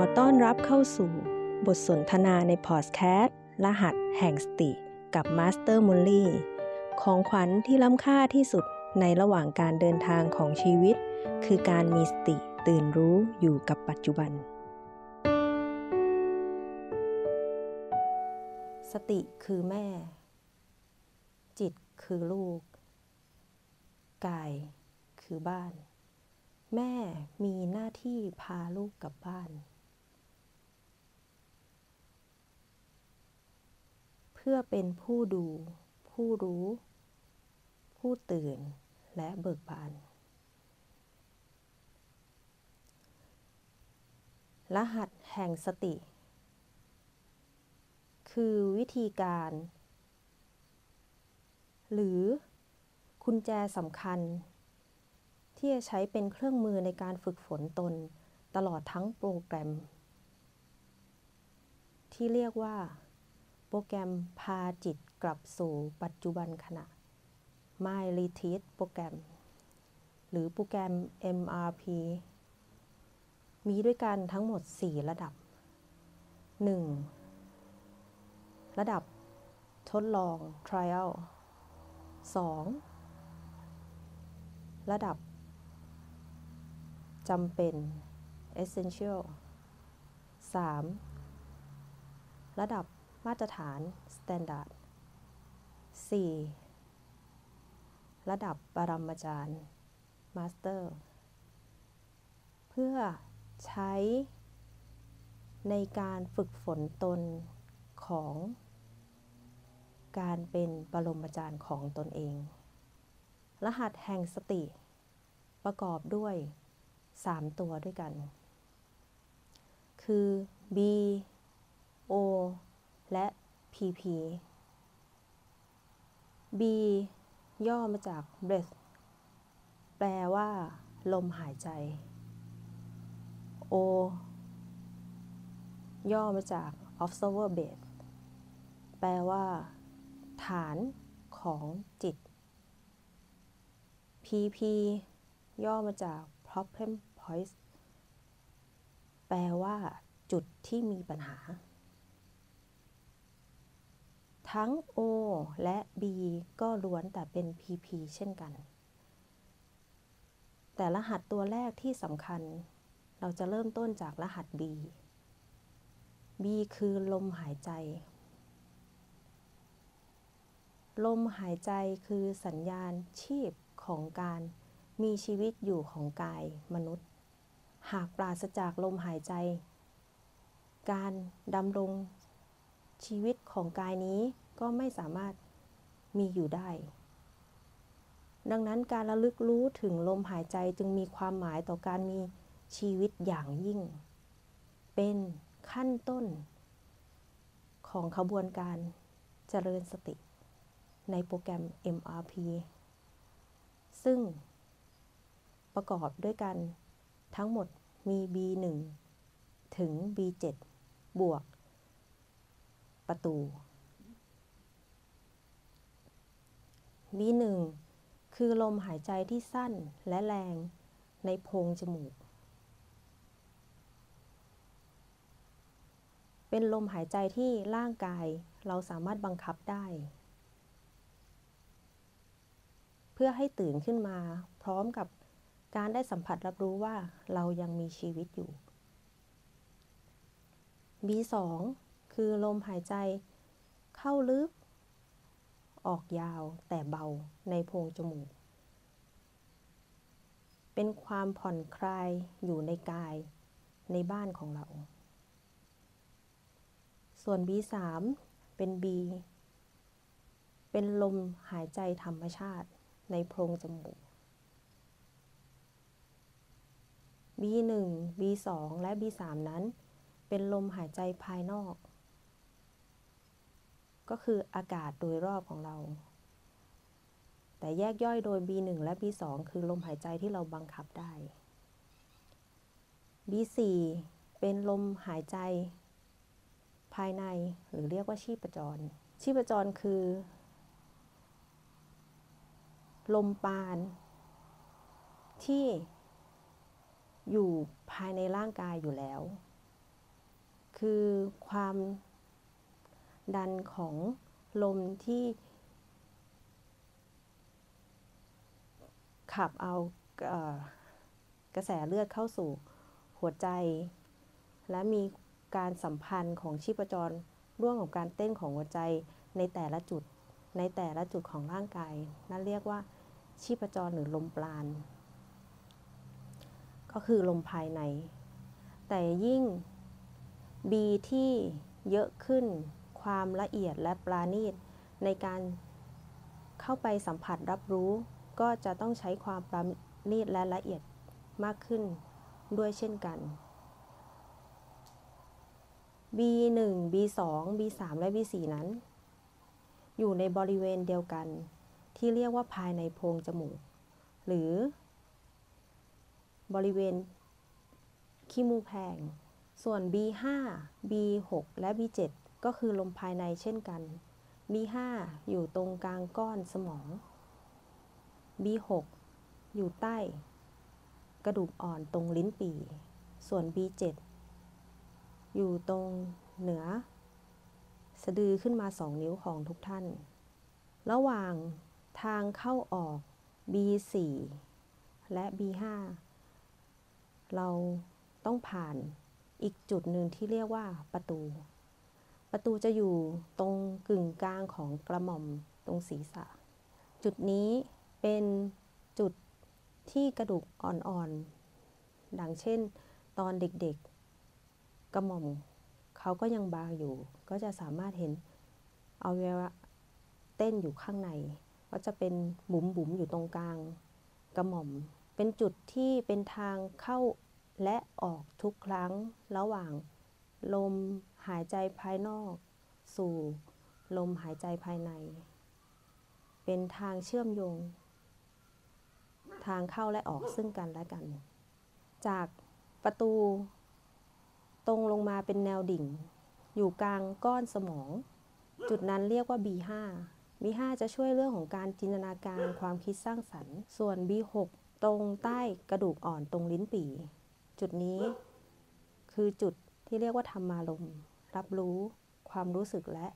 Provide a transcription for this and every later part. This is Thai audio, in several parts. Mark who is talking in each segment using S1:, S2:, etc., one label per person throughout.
S1: ขอต้อนรับเข้าสู่ บทสนทนาในพอดแคสต์รหัสแห่งสติ กับมาสเตอร์มุลลี่ของขวัญที่ล้ำค่าที่สุดในระหว่างการเดินทางของชีวิต คือการมีสติตื่นรู้อยู่กับปัจจุบัน สติคือแม่ จิตคือลูก กายคือบ้าน แม่มีหน้าที่พาลูกกลับบ้าน พื่อเป็นผู้ดู ผู้รู้ ผู้ตื่น และเบิกบาน รหัสแห่งสติ คือวิธีการ หรือกุญแจสำคัญ ที่จะใช้เป็นเครื่องมือในการฝึกฝนตนตลอดทั้งโปรแกรม ที่เรียกว่า โปรแกรมพาจิตกลับสู่ปัจจุบันขณะ My Retreat โปรแกรม หรือโปรแกรม MRP มีด้วยกันทั้งหมด 4 ระดับ 1. ระดับทดลอง trial 2. ระดับจำเป็น essential 3. ระดับ มาตรฐาน standard 4. ระดับปรมาจารย์ master เพื่อใช้ในการฝึกฝนตนของการเป็นปรมาจารย์ของตนเอง รหัสแห่งสติประกอบด้วย 3 ตัวด้วยกัน คือ B O และ PP B ย่อมาจาก breath แปลว่า ลมหายใจ O ย่อมาจาก observer base แปลว่า ฐานของจิต PP ย่อมาจาก problem point แปลว่า จุดที่มีปัญหา ทั้ง O และ B ก็ล้วนแต่เป็น PP เช่นกัน แต่รหัสตัวแรกที่สำคัญ เราจะเริ่มต้นจากรหัส B B คือลมหายใจ ลมหายใจคือสัญญาณชีพของการมีชีวิตอยู่ของกายมนุษย์ หากปราศจากลมหายใจ การดำรง ชีวิตของกายนี้ก็ไม่สามารถมีอยู่ได้ ดังนั้นการระลึกรู้ถึงลมหายใจจึงมีความหมายต่อการมีชีวิตอย่างยิ่ง เป็นขั้นต้น ของขบวนการเจริญสติ ในโปรแกรม MRP ซึ่งประกอบด้วยกันทั้งหมดมี B1 ถึง B7 บวก ประตู B1 คือลมหายใจที่สั้นและแรงในโพรงจมูก เป็นลมหายใจที่ร่างกายเราสามารถบังคับได้ เพื่อให้ตื่นขึ้นมาพร้อมกับการได้สัมผัสรับรู้ว่าเรายังมีชีวิตอยู่ B2 คือลมหายใจเข้าลึก ออกยาวแต่เบาในโพรงจมูก เป็นความผ่อนคลายอยู่ในกายในบ้านของเรา ส่วน B3 เป็น B เป็นลมหายใจธรรมชาติในโพรงจมูก B1 B2 และ B3 นั้น เป็นลมหายใจภายนอก ก็คืออากาศโดยรอบของเรา แต่แยกย่อยโดย B1 และ B2 คือลมหายใจที่เราบังคับได้ B4 เป็นลมหายใจภายในหรือเรียกว่าชีพจร ชีพจรคือ ลมปาน ที่อยู่ภายในร่างกายอยู่แล้ว คือความ ดันของลมที่ ขับเอาเอ่อกระแสเลือดเข้าสู่หัวใจ และมีการสัมพันธ์ของชีพจรร่วมกับการเต้นของหัวใจในแต่ละจุดในแต่ละจุดของร่างกาย นั่นเรียกว่า ชีพจรหรือลมปราณ ก็คือลมภายใน แต่ยิ่ง B ที่เยอะขึ้น ความละเอียดและปราณีต ในการเข้าไปสัมผัสรับรู้ ก็จะต้องใช้ความปราณีตและละเอียดมากขึ้นด้วยเช่นกัน B1 B2 B3 และ B4 นั้น อยู่ในบริเวณเดียวกัน ที่เรียกว่าภายในโพรงจมูก หรือ บริเวณขี้มูกแพงส่วน B5 B6 และ B7 ก็คือลมภายในเช่นกัน B5 อยู่ตรงกลางก้อนสมอง B6 อยู่ใต้ กระดูกอ่อนตรงลิ้นปี่ ส่วน B7 อยู่ตรงเหนือ สะดือขึ้นมาสองนิ้วของทุกท่าน ระหว่างทางเข้าออก B4 และ B5 เราต้องผ่านอีกจุดหนึ่งที่เรียกว่าประตู ประตูจะอยู่ตรงกึ่งกลางของกระหม่อมตรงศีรษะ จุดนี้เป็นจุดที่กระดูกอ่อนๆ ดังเช่น ตอนเด็กๆ กระหม่อมเขาก็ยังบางอยู่ ก็จะสามารถเห็นเอาเวลาเต้นอยู่ข้างใน ก็จะเป็นบุ๋มบุ๋มอยู่ตรงกลางกระหม่อม เป็นจุดที่เป็นทางเข้าและออกทุกครั้งระหว่างลม หายใจภายนอก สู่ ลมหายใจภายใน เป็นทางเชื่อมโยง ทางเข้าและออกซึ่งกันและกัน จากประตู ตรงลงมาเป็นแนวดิ่ง อยู่กลางก้อนสมอง จุดนั้นเรียกว่า B5 B5 จะช่วยเรื่องของการจินตนาการความคิดสร้างสรรค์ ส่วน B6 ตรงใต้กระดูกอ่อนตรงลิ้นปี่ จุดนี้คือจุดที่เรียกว่าธรรมารมณ์ รับรู้ความรู้สึกและ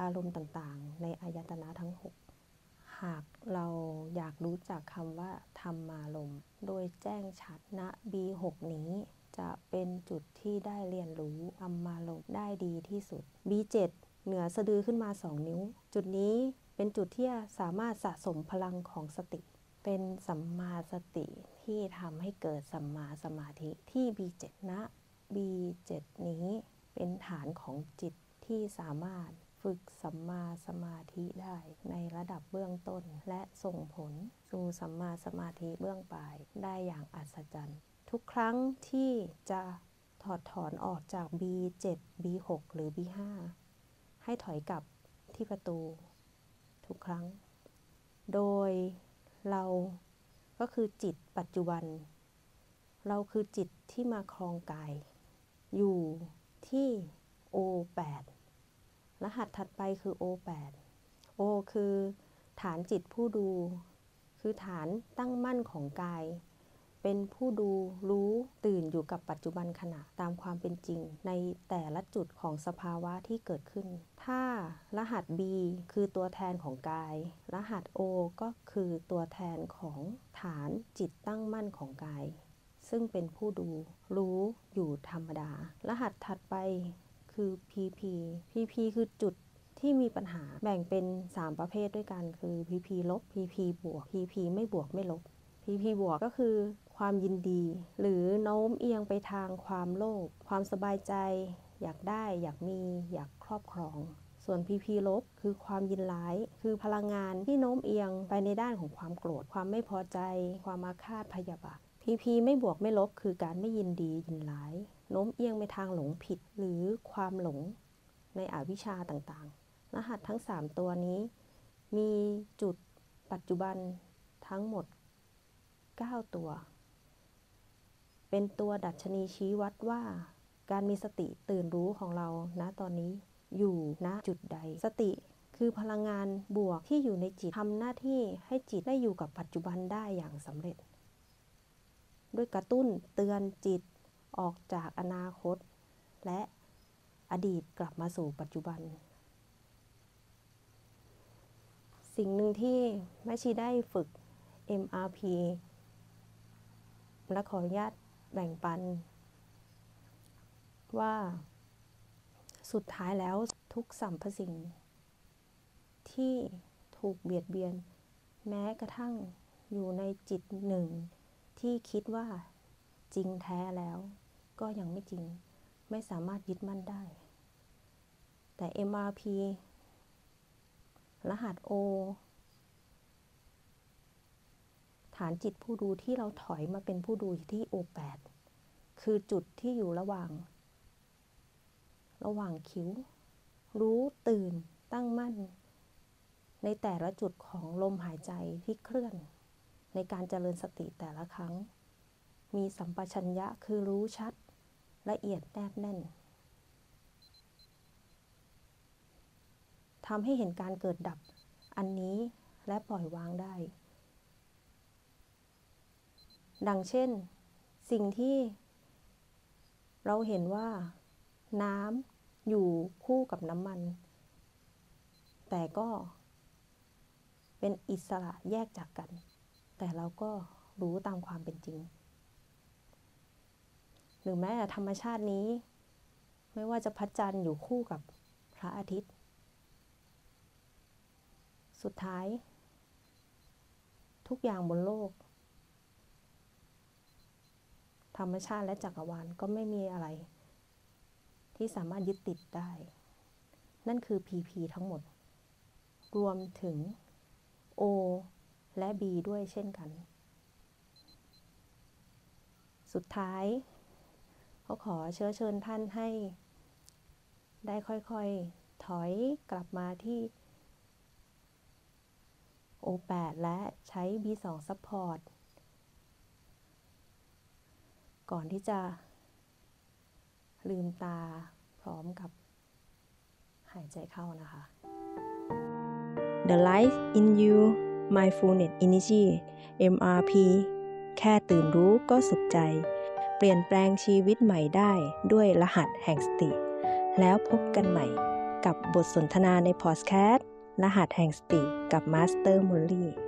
S1: อารมณ์ต่างๆ ในอายตนะทั้ง 6 หากเราอยากรู้จักคำว่าธรรมารมโดยแจ้งชัดณ B6 นี้จะเป็นจุดที่ได้เรียนรู้ธรรมารมได้ดีที่สุด B7 เหนือสะดือขึ้นมา 2 นิ้ว จุดนี้เป็นจุดที่สามารถสะสมพลังของสติ เป็นสัมมาสติที่ทำให้เกิดสัมมาสมาธิที่ B7 ณ B7 นี้ เป็นฐานของจิตที่สามารถฝึกสัมมาสมาธิได้ในระดับเบื้องต้น และส่งผลสู่สัมมาสมาธิเบื้องปลายได้อย่างอัศจรรย์ ทุกครั้งที่จะถอดถอนออกจาก B7 B6 หรือ B5 ให้ถอยกลับที่ประตู ทุกครั้ง โดยเราก็คือจิตปัจจุบัน เราคือจิตที่มาครองกาย อยู่ ที่ O8 รหัสถัดไปคือ O8 O คือ ฐานจิตผู้ดู คือฐานตั้งมั่นของกาย เป็นผู้ดูรู้ตื่นอยู่กับปัจจุบันขณะตามความเป็นจริง ในแต่ละจุดของสภาวะที่เกิดขึ้น ถ้ารหัส B คือตัวแทนของกาย รหัส O ก็คือตัวแทนของฐานจิตตั้งมั่นของกาย ซึ่งเป็นผู้ดูรู้อยู่ธรรมดา รหัสถัดไปคือ PP PP คือจุดที่มีปัญหาแบ่งเป็น 3 ประเภทด้วยกันคือ PP ลบ PP บวก PP ไม่บวกไม่ลบ PP บวกก็คือความยินดี หรือโน้มเอียงไปทางความโลภความสบายใจ อยากได้อยากมีอยากครอบครอง ส่วน PP ลบคือความยินร้าย คือพลังงานที่โน้มเอียงไปในด้านของความโกรธ ความไม่พอใจ ความอาฆาตพยาบาท PP ไม่บวกไม่ลบคือการไม่ยินดียินร้าย โน้มเอียงไปทางหลงผิดหรือความหลงในอวิชชาต่างๆ รหัสทั้ง 3 ตัวนี้ มีจุดปัจจุบันทั้งหมด 9 ตัว เป็นตัวดัชนีชี้วัดว่า การมีสติตื่นรู้ของเราณตอนนี้อยู่ณจุดใด สติคือพลังงานบวกที่อยู่ในจิตทำหน้าที่ให้จิตได้อยู่กับปัจจุบันได้อย่างสำเร็จ ด้วยกระตุ้นเตือนจิตออกจากอนาคต และอดีตกลับมาสู่ปัจจุบัน สิ่งหนึ่งที่แม่ชีได้ฝึก MRP และขออนุญาตแบ่งปัน ว่าสุดท้ายแล้วทุกสัมพสิ่ง ที่ถูกเบียดเบียน แม้กระทั่งอยู่ในจิตหนึ่ง ที่คิดว่าจริงแท้แล้ว ก็ยังไม่จริง ไม่สามารถยึดมั่นได้ แต่ MRP รหัส O ฐานจิตผู้ดูที่เราถอยมาเป็นผู้ดูที่ O8 คือจุดที่อยู่ระหว่าง ระหว่างคิ้ว รู้ตื่นตั้งมั่น ในแต่ละจุดของลมหายใจที่เคลื่อน ในการเจริญสติแต่ละครั้ง มีสัมปชัญญะคือรู้ชัด ละเอียดแนบแน่นทำให้เห็นการเกิดดับอันนี้และปล่อยวางได้ ดังเช่น สิ่งที่ เราเห็นว่า น้ำอยู่คู่กับน้ำมัน แต่ก็เป็นอิสระแยกจากกัน แต่เราก็รู้ตามความเป็นจริง หรือแม้แต่ธรรมชาตินี้ ไม่ว่าจะพระจันทร์อยู่คู่กับพระอาทิตย์ สุดท้าย ทุกอย่างบนโลก ธรรมชาติและจักรวาลก็ไม่มีอะไร ที่สามารถยึดติดได้ นั่นคือ PP ทั้งหมด รวมถึง O และ B ด้วยเช่นกัน สุดท้ายเขาขอเชื้อเชิญท่านให้ ได้ค่อยๆ ถอยกลับมาที่ O8 และใช้ B2 Support ก่อนที่จะ ลืมตาพร้อมกับ หายใจเข้านะคะ
S2: The Life in You Mindfulness Energy MRP แค่ตื่นรู้ก็สุขใจ เปลี่ยนแปลงชีวิตใหม่ได้ด้วยรหัสแห่งสติ แล้วพบกันใหม่กับบทสนทนาในพอดแคสต์รหัสแห่งสติกับมาสเตอร์มูลลี่